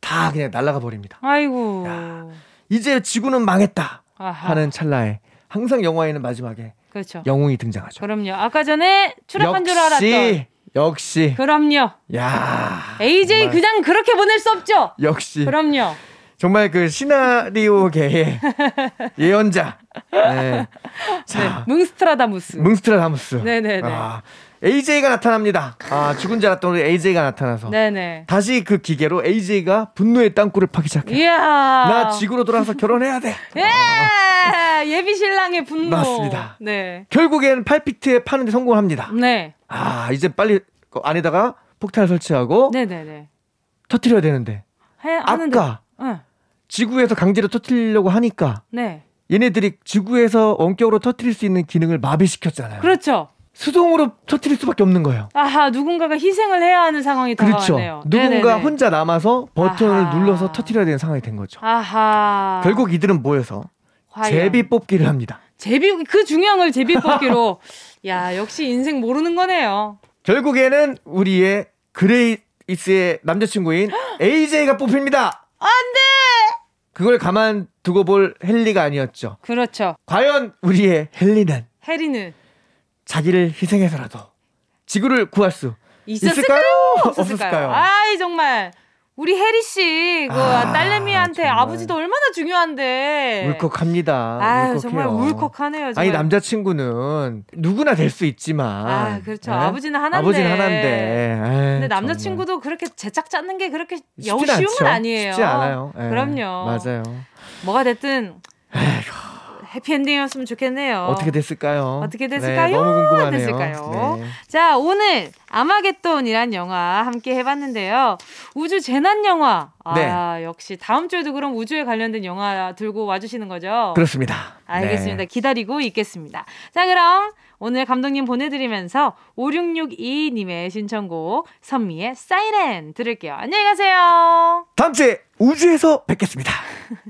다 그냥 날아가 버립니다. 아이고. 야, 이제 지구는 망했다 아하. 하는 찰나에 항상 영화에는 마지막에 그렇죠. 영웅이 등장하죠. 그럼요. 아까 전에 추락한 줄 알았던 역시. 그럼요. 야. AJ 정말. 그냥 그렇게 보낼 수 없죠. 역시. 그럼요. 정말 그 시나리오계의 [LAUGHS] 예언자. 네. 자, 네, 뭉스트라다무스. 뭉스트라다무스. 네네네. 아, AJ가 나타납니다. 아, 죽은 줄 알았던 우리 AJ가 나타나서. 네네. 다시 그 기계로 AJ가 분노의 땅굴을 파기 시작해. 이야. 나 지구로 돌아서 결혼해야 돼. 예! 아. 예비 신랑의 분노. 맞습니다. 네. 결국엔 8피트에 파는데 성공합니다. 네. 아, 이제 빨리 그 안에다가 폭탄을 설치하고. 네네네. 터트려야 되는데. 해, 아까. 응. 지구에서 강제로 터트리려고 하니까 네. 얘네들이 지구에서 원격으로 터트릴 수 있는 기능을 마비시켰잖아요. 그렇죠. 수동으로 터트릴 수밖에 없는 거예요. 아하, 누군가가 희생을 해야 하는 상황이 그렇죠. 다가왔네요. 누군가 네네네. 혼자 남아서 버튼을 아하. 눌러서 터트려야 되는 상황이 된 거죠. 아하. 결국 이들은 모여서 과연. 제비 뽑기를 합니다. 제비 그 중요한 걸 제비 뽑기로 [LAUGHS] 야, 역시 인생 모르는 거네요. 결국에는 우리의 그레이스의 남자친구인 [GASPS] AJ가 뽑힙니다. 안 돼! 그걸 가만 두고 볼 헨리가 아니었죠. 그렇죠. 과연 우리의 헨리는 해리는 자기를 희생해서라도 지구를 구할 수 있었을까요? 없었을까요? 아이 정말 우리 혜리 씨, 그 아, 딸내미한테 아버지도 얼마나 중요한데. 울컥합니다. 아 정말 울컥하네요. 정말. 아니 남자친구는 누구나 될 수 있지만. 아 그렇죠. 네? 아버지는 하나인데. 아버지는 하나인데. 에이, 근데 남자친구도 정말. 그렇게 제짝 잡는 게 그렇게 여우 쉬운 건 아니에요. 쉽지 않아요. 에이, 그럼요. 맞아요. 뭐가 됐든. 에휴. 해피엔딩이었으면 좋겠네요. 어떻게 됐을까요? 어떻게 됐을까요? 네, 너무 궁금하네요. 됐을까요? 네. 자, 오늘 아마겟돈이란 영화 함께 해봤는데요. 우주 재난 영화. 아, 네. 역시 다음 주에도 그럼 우주에 관련된 영화 들고 와주시는 거죠? 그렇습니다. 알겠습니다. 네. 기다리고 있겠습니다. 자, 그럼 오늘 감독님 보내드리면서 5662님의 신청곡 선미의 사이렌 들을게요. 안녕히 가세요. 다음 주에 우주에서 뵙겠습니다. [LAUGHS]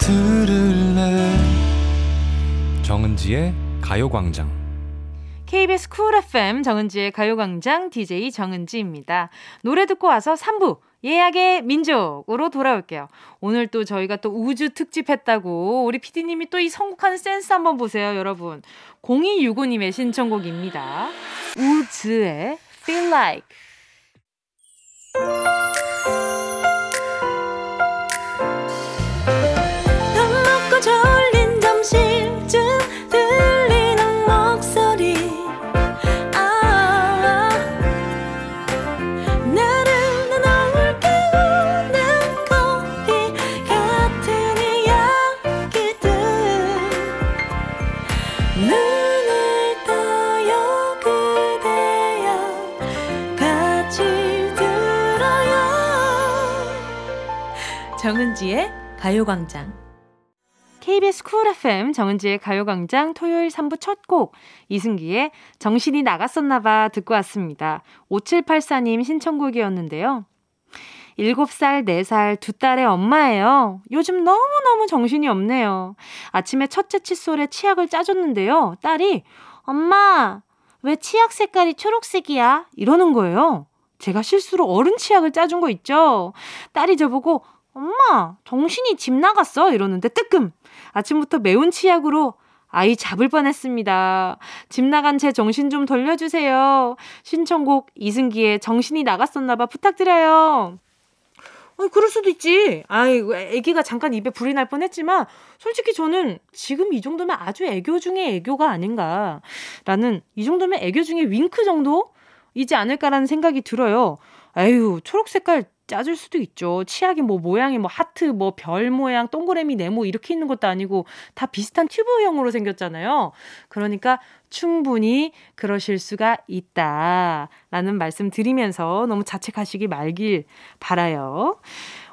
들을래 정은지의 가요광장 KBS 쿨 FM 정은지의 가요광장 DJ 정은지입니다. 노래 듣고 와서 3부 예약의 민족으로 돌아올게요. 오늘 또 저희가 또 우주 특집 했다고 우리 피디님이 또 이 선곡하는 센스 한번 보세요, 여러분. 0265님의 신청곡입니다. 우즈의 Feel Like. 정은지의 가요광장. KBS 쿨 FM 정은지의 가요광장 토요일 3부 첫 곡 이승기의 정신이 나갔었나봐 듣고 왔습니다. 5784님 신청곡이었는데요. 7살, 4살 두 딸의 엄마예요. 요즘 너무너무 정신이 없네요. 아침에 첫째 칫솔에 치약을 짜줬는데요. 딸이 엄마 왜 치약 색깔이 초록색이야? 이러는 거예요. 제가 실수로 어른 치약을 짜준 거 있죠? 딸이 저보고 엄마, 정신이 집 나갔어? 이러는데 뜨끔! 아침부터 매운 치약으로 아이 잡을 뻔했습니다. 집 나간 제 정신 좀 돌려주세요. 신청곡 이승기의 정신이 나갔었나봐 부탁드려요. 어, 그럴 수도 있지. 아이고, 애기가 잠깐 입에 불이 날 뻔했지만, 솔직히 저는 지금 이 정도면 아주 애교 중에 애교가 아닌가. 라는, 이 정도면 애교 중에 윙크 정도 이지 않을까라는 생각이 들어요. 에휴, 초록 색깔 짜줄 수도 있죠. 치약이 뭐 모양이 뭐 하트, 뭐 별 모양, 동그라미, 네모 이렇게 있는 것도 아니고 다 비슷한 튜브형으로 생겼잖아요. 그러니까 충분히 그러실 수가 있다. 라는 말씀 드리면서 너무 자책하시기 말길 바라요.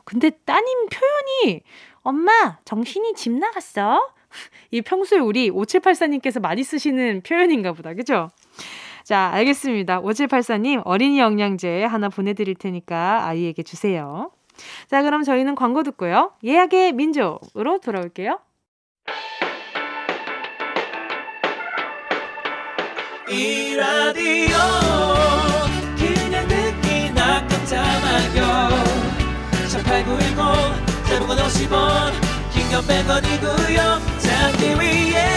근데 따님 표현이 엄마, 정신이 집 나갔어? [LAUGHS] 이 평소에 우리 5784님께서 많이 쓰시는 표현인가 보다. 그죠? 자, 알겠습니다. 5784님, 어린이 영양제 하나 보내드릴 테니까 아이에게 주세요. 자, 그럼 저희는 광고 듣고요. 예약의 민족으로 돌아올게요. 이 라디오 그냥 듣기나 깜짝마요 18910 대목원 50원 긴건 100원이고요 잠기 위에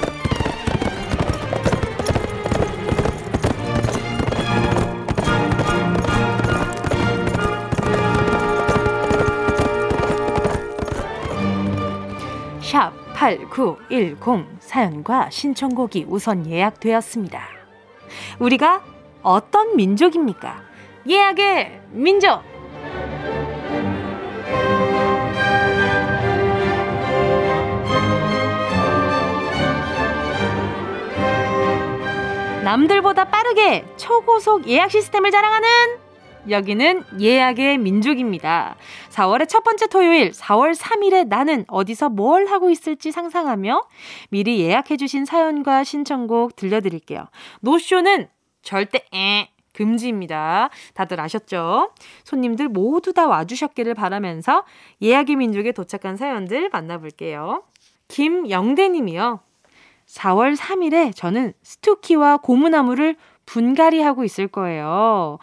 8910 사연과 신청곡이 우선 예약되었습니다. 우리가 어떤 민족입니까? 예약의 민족! 남들보다 빠르게 초고속 예약 시스템을 자랑하는 여기는 예약의 민족입니다. 4월의 첫 번째 토요일, 4월 3일에 나는 어디서 뭘 하고 있을지 상상하며 미리 예약해주신 사연과 신청곡 들려드릴게요. 노쇼는 절대 에 금지입니다. 다들 아셨죠? 손님들 모두 다 와주셨기를 바라면서 예약의 민족에 도착한 사연들 만나볼게요. 김영대님이요. 4월 3일에 저는 스투키와 고무나무를 분갈이 하고 있을 거예요.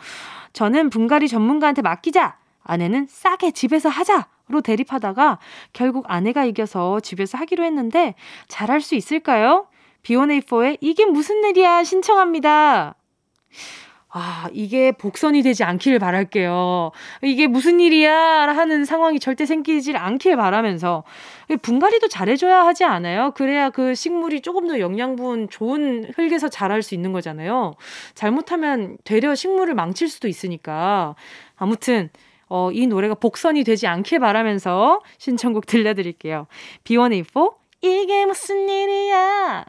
저는 분갈이 전문가한테 맡기자! 아내는 싸게 집에서 하자! 로 대립하다가 결국 아내가 이겨서 집에서 하기로 했는데 잘할 수 있을까요? B1A4의 이게 무슨 일이야 신청합니다. 아, 이게 복선이 되지 않기를 바랄게요. 이게 무슨 일이야 하는 상황이 절대 생기질 않길 바라면서 분갈이도 잘해줘야 하지 않아요? 그래야 그 식물이 조금 더 영양분 좋은 흙에서 자랄 수 있는 거잖아요. 잘못하면 되려 식물을 망칠 수도 있으니까. 아무튼, 어, 이 노래가 복선이 되지 않길 바라면서 신청곡 들려드릴게요. B1A4, 이게 무슨 일이야?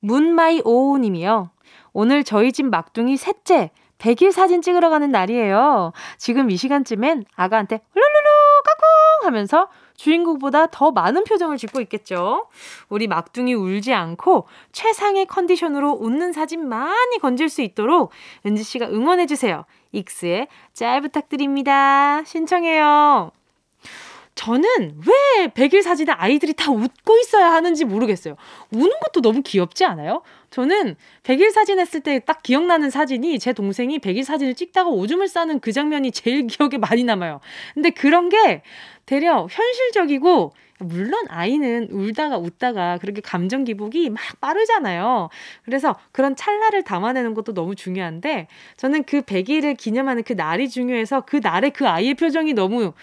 문마이 오우님이요. 오늘 저희 집 막둥이 셋째 100일 사진 찍으러 가는 날이에요. 지금 이 시간쯤엔 아가한테 훌룰루루 까꿍 하면서 주인공보다 더 많은 표정을 짓고 있겠죠. 우리 막둥이 울지 않고 최상의 컨디션으로 웃는 사진 많이 건질 수 있도록 은지 씨가 응원해 주세요. 익스의 짤 부탁드립니다. 신청해요. 저는 왜 100일 사진에 아이들이 다 웃고 있어야 하는지 모르겠어요. 우는 것도 너무 귀엽지 않아요? 저는 100일 사진 했을 때 딱 기억나는 사진이 제 동생이 100일 사진을 찍다가 오줌을 싸는 그 장면이 제일 기억에 많이 남아요. 근데 그런 게 되려 현실적이고 물론 아이는 울다가 웃다가 그렇게 감정 기복이 막 빠르잖아요. 그래서 그런 찰나를 담아내는 것도 너무 중요한데 저는 그 100일을 기념하는 그 날이 중요해서 그 날에 그 아이의 표정이 너무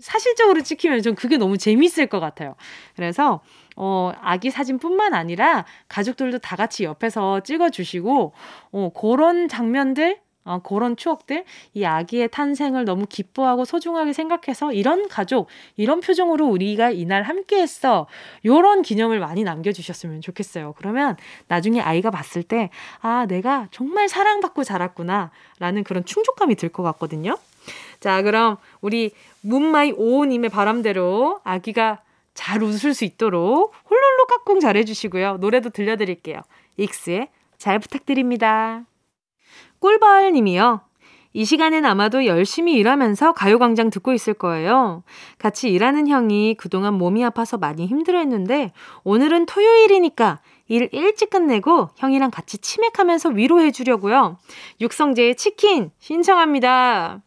사실적으로 찍히면 좀 그게 너무 재밌을 것 같아요. 그래서 어, 아기 사진뿐만 아니라 가족들도 다 같이 옆에서 찍어주시고, 어, 그런 장면들, 어, 그런 추억들, 이 아기의 탄생을 너무 기뻐하고 소중하게 생각해서 이런 가족, 이런 표정으로 우리가 이날 함께 했어. 요런 기념을 많이 남겨주셨으면 좋겠어요. 그러면 나중에 아이가 봤을 때, 아, 내가 정말 사랑받고 자랐구나. 라는 그런 충족감이 들 것 같거든요. 자, 그럼 우리 문마이 오호님의 바람대로 아기가 잘 웃을 수 있도록 홀룰루 깍꿍 잘해주시고요. 노래도 들려드릴게요. 익스의 잘 부탁드립니다. 꿀벌 님이요. 이 시간엔 아마도 열심히 일하면서 가요광장 듣고 있을 거예요. 같이 일하는 형이 그동안 몸이 아파서 많이 힘들어 했는데, 오늘은 토요일이니까 일 일찍 끝내고 형이랑 같이 치맥하면서 위로해 주려고요. 육성재의 치킨 신청합니다.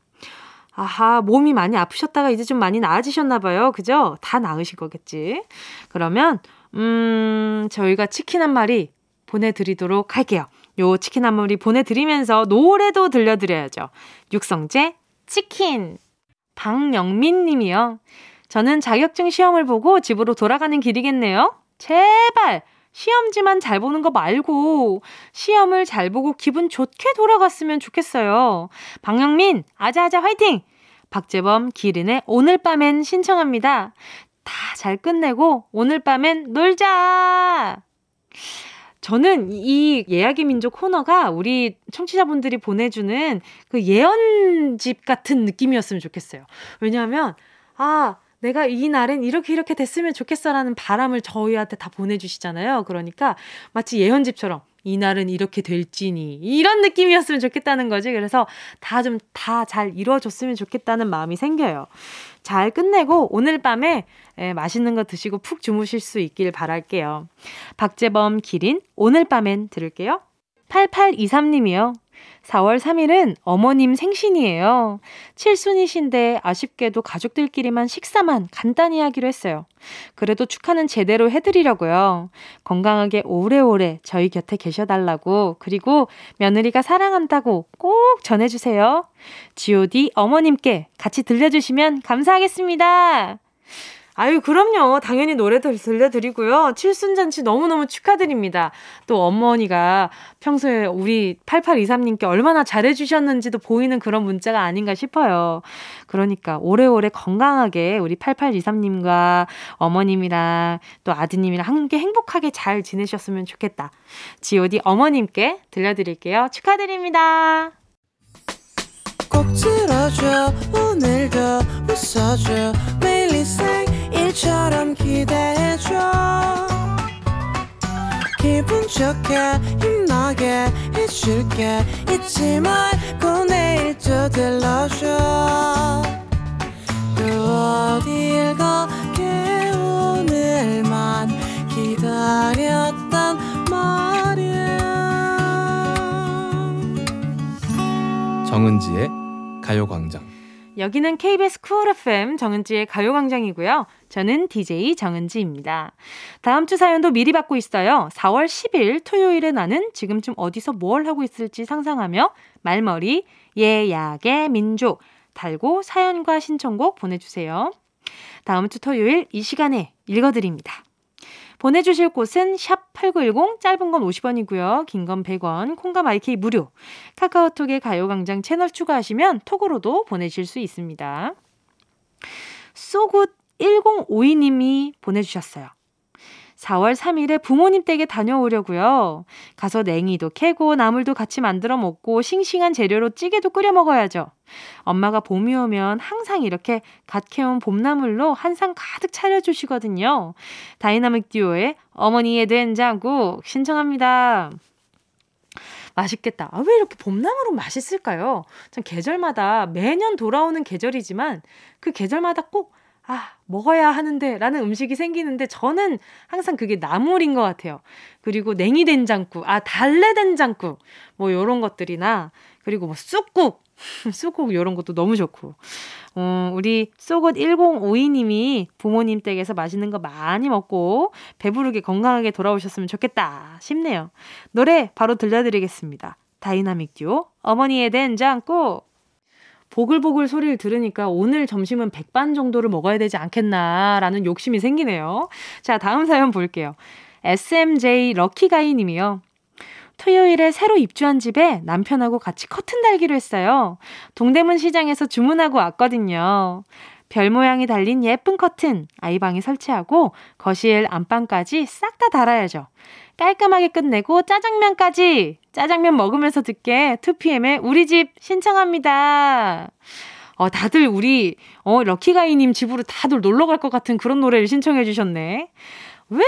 아하, 몸이 많이 아프셨다가 이제 좀 많이 나아지셨나 봐요. 그죠? 다 나으실 거겠지. 그러면 음, 저희가 치킨 한 마리 보내드리도록 할게요. 요 치킨 한 마리 보내드리면서 노래도 들려드려야죠. 육성재 치킨. 박영민 님이요. 저는 자격증 시험을 보고 집으로 돌아가는 길이겠네요. 제발! 시험지만 잘 보는 거 말고 시험을 잘 보고 기분 좋게 돌아갔으면 좋겠어요. 박영민, 아자아자 화이팅! 박재범, 기린의 오늘 밤엔 신청합니다. 다 잘 끝내고 오늘 밤엔 놀자! 저는 이 예약의 민족 코너가 우리 청취자분들이 보내주는 그 예언집 같은 느낌이었으면 좋겠어요. 왜냐하면, 아, 내가 이 날엔 이렇게 이렇게 됐으면 좋겠어라는 바람을 저희한테 다 보내주시잖아요. 그러니까 마치 예언집처럼 이 날은 이렇게 될지니 이런 느낌이었으면 좋겠다는 거지. 그래서 다 좀 다 잘 이루어졌으면 좋겠다는 마음이 생겨요. 잘 끝내고 오늘 밤에 예, 맛있는 거 드시고 푹 주무실 수 있길 바랄게요. 박재범 기린 오늘 밤엔 들을게요. 8823님이요. 4월 3일은 어머님 생신이에요. 칠순이신데 아쉽게도 가족들끼리만 식사만 간단히 하기로 했어요. 그래도 축하는 제대로 해드리려고요. 건강하게 오래오래 저희 곁에 계셔달라고, 그리고 며느리가 사랑한다고 꼭 전해주세요. GOD 어머님께 같이 들려주시면 감사하겠습니다. 아유, 그럼요. 당연히 노래도 들려드리고요. 칠순잔치 너무너무 축하드립니다. 또 어머니가 평소에 우리 8823님께 얼마나 잘해주셨는지도 보이는 그런 문자가 아닌가 싶어요. 그러니까 오래오래 건강하게 우리 8823님과 어머님이랑 또 아드님이랑 함께 행복하게 잘 지내셨으면 좋겠다. GOD 어머님께 들려드릴게요. 축하드립니다. 꼭 들어줘 오늘도 웃어줘 매일 일처럼 기대해줘. 기분 좋게 힘나게 해줄게. 잊지 말고 내일 또 들러줘. 또 어딜 가게 오늘만 기다렸단 말이야. 정은지의 가요광장. 여기는 KBS 쿨 FM 정은지의 가요광장이고요. 저는 DJ 정은지입니다. 다음 주 사연도 미리 받고 있어요. 4월 10일 토요일에 나는 지금쯤 어디서 뭘 하고 있을지 상상하며 말머리 예약의 민족 달고 사연과 신청곡 보내주세요. 다음 주 토요일 이 시간에 읽어드립니다. 보내주실 곳은 샵8910 짧은 건 50원이고요. 긴 건 100원, 콩과 마이케이 무료. 카카오톡에 가요광장 채널 추가하시면 톡으로도 보내실 수 있습니다. 쏘굿 1052님이 보내주셨어요. 4월 3일에 부모님 댁에 다녀오려고요. 가서 냉이도 캐고 나물도 같이 만들어 먹고 싱싱한 재료로 찌개도 끓여 먹어야죠. 엄마가 봄이 오면 항상 이렇게 갓 캐온 봄나물로 한 상 가득 차려주시거든요. 다이나믹 듀오의 어머니의 된장국 신청합니다. 맛있겠다. 아, 왜 이렇게 봄나물은 맛있을까요? 참 계절마다 매년 돌아오는 계절이지만 그 계절마다 꼭 아, 먹어야 하는데 라는 음식이 생기는데 저는 항상 그게 나물인 것 같아요. 그리고 냉이 된장국, 아, 달래 된장국, 뭐 요런 것들이나, 그리고 뭐 쑥국, [LAUGHS] 쑥국 요런 것도 너무 좋고. 어, 우리 쏘굿 1052님이 부모님 댁에서 맛있는 거 많이 먹고 배부르게 건강하게 돌아오셨으면 좋겠다 싶네요. 노래 바로 들려드리겠습니다. 다이나믹 듀오, 어머니의 된장국. 보글보글 소리를 들으니까 오늘 점심은 백반 정도를 먹어야 되지 않겠나라는 욕심이 생기네요. 자, 다음 사연 볼게요. SMJ 럭키가이 님이요. 토요일에 새로 입주한 집에 남편하고 같이 커튼 달기로 했어요. 동대문 시장에서 주문하고 왔거든요. 별 모양이 달린 예쁜 커튼 아이 방에 설치하고 거실 안방까지 싹 다 달아야죠. 깔끔하게 끝내고 짜장면까지 짜장면 먹으면서 듣게 2PM의 우리 집 신청합니다. 어, 다들 우리, 어, 럭키가이님 집으로 다들 놀러 갈 것 같은 그런 노래를 신청해 주셨네. 왜?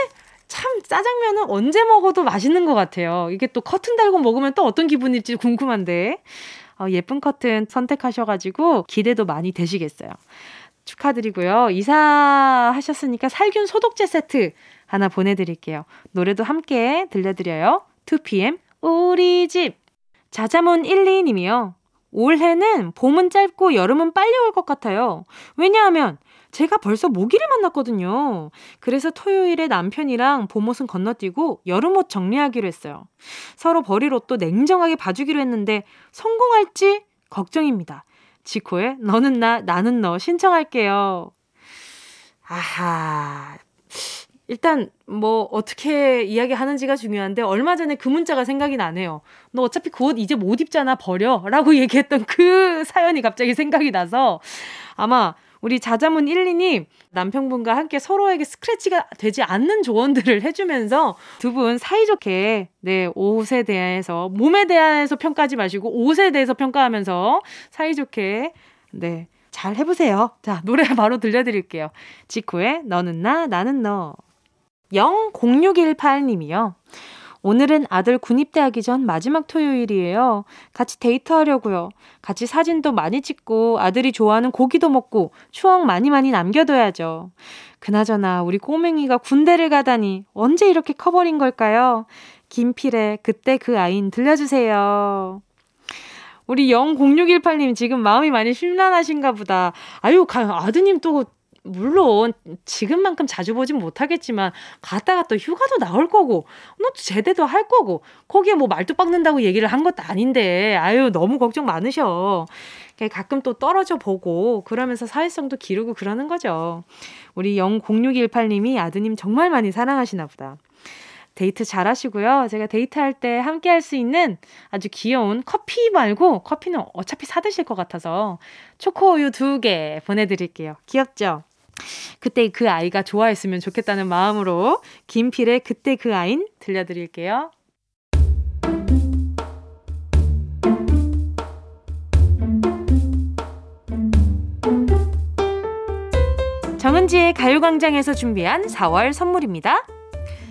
참, 짜장면은 언제 먹어도 맛있는 것 같아요. 이게 또 커튼 달고 먹으면 또 어떤 기분일지 궁금한데. 어, 예쁜 커튼 선택하셔가지고 기대도 많이 되시겠어요. 축하드리고요. 이사하셨으니까 살균 소독제 세트 하나 보내드릴게요. 노래도 함께 들려드려요. 2PM 우리 집. 자자문 12님이요. 올해는 봄은 짧고 여름은 빨리 올 것 같아요. 왜냐하면 제가 벌써 모기를 만났거든요. 그래서 토요일에 남편이랑 봄옷은 건너뛰고 여름옷 정리하기로 했어요. 서로 버릴 옷도 냉정하게 봐주기로 했는데 성공할지 걱정입니다. 지코의 너는 나, 나는 너 신청할게요. 아하. 일단 뭐 어떻게 이야기하는지가 중요한데 얼마 전에 그 문자가 생각이 나네요. 너 어차피 그 옷 이제 못 입잖아 버려라고 [LAUGHS] 얘기했던 그 사연이 갑자기 생각이 나서 아마 우리 자자문 1, 2님 남편분과 함께 서로에게 스크래치가 되지 않는 조언들을 해주면서 두 분 사이좋게 네 옷에 대해서 몸에 대해서 평가하지 마시고 옷에 대해서 평가하면서 사이좋게 네. 잘 해보세요. 자, 노래 바로 들려드릴게요. 지코의 너는 나, 나는 너. 00618님이요. 오늘은 아들 군입대 하기 전 마지막 토요일이에요. 같이 데이트하려고요. 같이 사진도 많이 찍고 아들이 좋아하는 고기도 먹고 추억 많이 많이 남겨둬야죠. 그나저나 우리 꼬맹이가 군대를 가다니 언제 이렇게 커버린 걸까요? 김필의 그때 그 아인 들려주세요. 우리 00618님 지금 마음이 많이 심란하신가 보다. 아유, 아드님 또 물론 지금만큼 자주 보진 못하겠지만 갔다가 또 휴가도 나올 거고 너 제대도 할 거고 거기에 뭐 말도 빡는다고 얘기를 한 것도 아닌데 아유 너무 걱정 많으셔. 가끔 또 떨어져 보고 그러면서 사회성도 기르고 그러는 거죠. 우리 00618님이 아드님 정말 많이 사랑하시나 보다. 데이트 잘 하시고요. 제가 데이트할 때 함께 할 수 있는 아주 귀여운 커피 말고 커피는 어차피 사드실 것 같아서 초코우유 두 개 보내드릴게요. 귀엽죠? 그때 그 아이가 좋아했으면 좋겠다는 마음으로 김필의 그때 그 아인 들려드릴게요. 정은지의 가요광장에서 준비한 4월 선물입니다.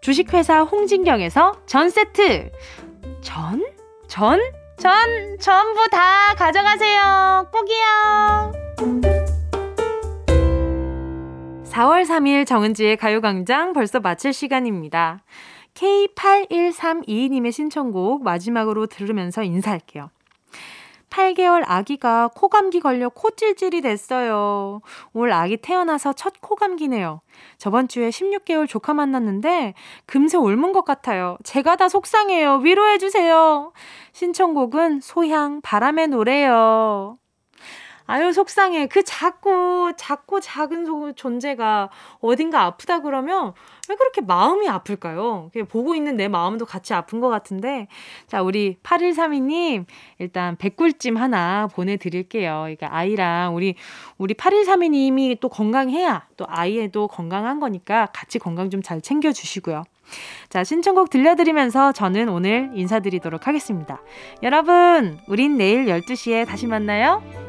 주식회사 홍진경에서 전 세트. 전? 전? 전 전부 다 가져가세요. 꼭이요. 4월 3일 정은지의 가요광장 벌써 마칠 시간입니다. K8132님의 신청곡 마지막으로 들으면서 인사할게요. 8개월 아기가 코감기 걸려 코찔찔이 됐어요. 올 아기 태어나서 첫 코감기네요. 저번 주에 16개월 조카 만났는데 금세 옮은 것 같아요. 제가 다 속상해요. 위로해주세요. 신청곡은 소향 바람의 노래요. 아유, 속상해. 그 작고, 작고 작은 존재가 어딘가 아프다 그러면 왜 그렇게 마음이 아플까요? 보고 있는 내 마음도 같이 아픈 것 같은데. 자, 우리 8132님, 일단 백꿀찜 하나 보내드릴게요. 그러니까 아이랑 우리, 우리 8132님이 또 건강해야 또 아이에도 건강한 거니까 같이 건강 좀 잘 챙겨주시고요. 자, 신청곡 들려드리면서 저는 오늘 인사드리도록 하겠습니다. 여러분, 우린 내일 12시에 다시 만나요.